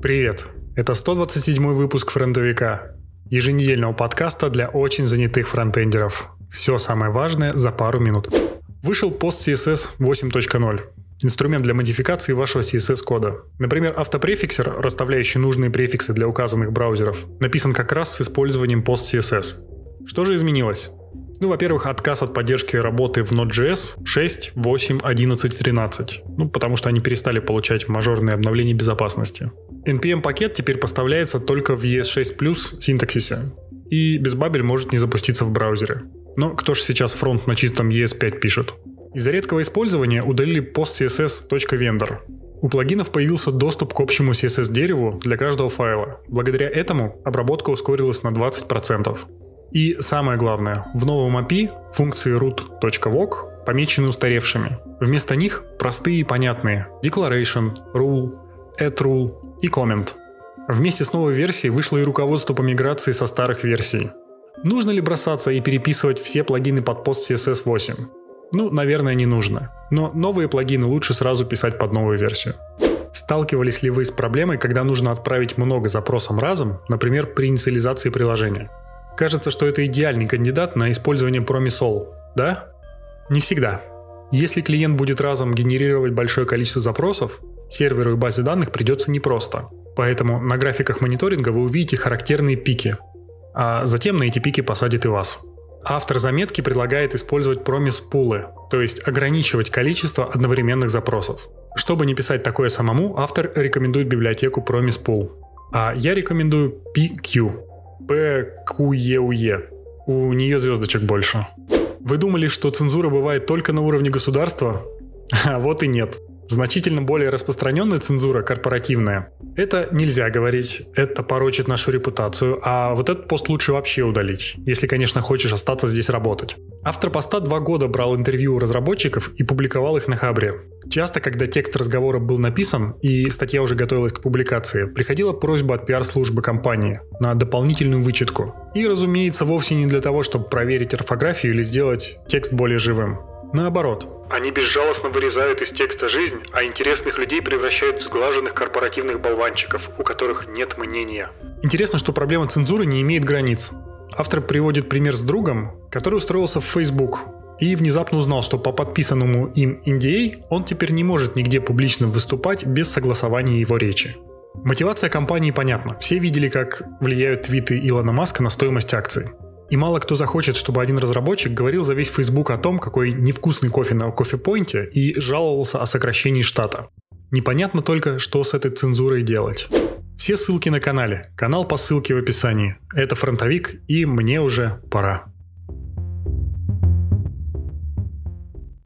Привет! Это 127 выпуск «Фронтовика», еженедельного подкаста для очень занятых фронтендеров. Все самое важное за пару минут. Вышел пост CSS 8.0. Инструмент для модификации вашего CSS-кода. Например, автопрефиксер, расставляющий нужные префиксы для указанных браузеров, написан как раз с использованием пост CSS. Что же изменилось? Ну, во-первых, отказ от поддержки работы в Node.js 6, 8, 11, 13. Ну, потому что они перестали получать мажорные обновления безопасности. NPM-пакет теперь поставляется только в ES6 Plus синтаксисе. И без бабель может не запуститься в браузере. Но кто же сейчас фронт на чистом ES5 пишет? Из-за редкого использования удалили post.css.vendor. У плагинов появился доступ к общему CSS-дереву для каждого файла. Благодаря этому обработка ускорилась на 20%. И самое главное, в новом API функции root.walk помечены устаревшими. Вместо них простые и понятные declaration, rule, add rule и comment. Вместе с новой версией вышло и руководство по миграции со старых версий. Нужно ли бросаться и переписывать все плагины под пост CSS 8? Ну, наверное, не нужно. Но новые плагины лучше сразу писать под новую версию. Сталкивались ли вы с проблемой, когда нужно отправить много запросов разом, например, при инициализации приложения? Кажется, что это идеальный кандидат на использование All, да? Не всегда. Если клиент будет разом генерировать большое количество запросов, серверу и базе данных придется непросто. Поэтому на графиках мониторинга вы увидите характерные пики, а затем на эти пики посадит и вас. Автор заметки предлагает использовать Promise пулы, то есть ограничивать количество одновременных запросов. Чтобы не писать такое самому, автор рекомендует библиотеку Promise Pool. А я рекомендую PQ, ПКУЕУЕ. У нее звездочек больше. Вы думали, что цензура бывает только на уровне государства? А вот и нет. Значительно более распространенная цензура корпоративная. Это нельзя говорить, это порочит нашу репутацию, а вот этот пост лучше вообще удалить, если, конечно, хочешь остаться здесь работать. Автор поста два года брал интервью у разработчиков и публиковал их на Хабре. Часто, когда текст разговора был написан и статья уже готовилась к публикации, приходила просьба от пиар-службы компании на дополнительную вычетку. И, разумеется, вовсе не для того, чтобы проверить орфографию или сделать текст более живым. Наоборот, они безжалостно вырезают из текста жизнь, а интересных людей превращают в сглаженных корпоративных болванчиков, у которых нет мнения. Интересно, что проблема цензуры не имеет границ. Автор приводит пример с другом, который устроился в Facebook и внезапно узнал, что по подписанному им NDA он теперь не может нигде публично выступать без согласования его речи. Мотивация компании понятна. Все видели, как влияют твиты Илона Маска на стоимость акций. И мало кто захочет, чтобы один разработчик говорил за весь Facebook о том, какой невкусный кофе на кофепоинте и жаловался о сокращении штата. Непонятно только, что с этой цензурой делать. Все ссылки на канале. Канал по ссылке в описании. Это фронтовик, и мне уже пора.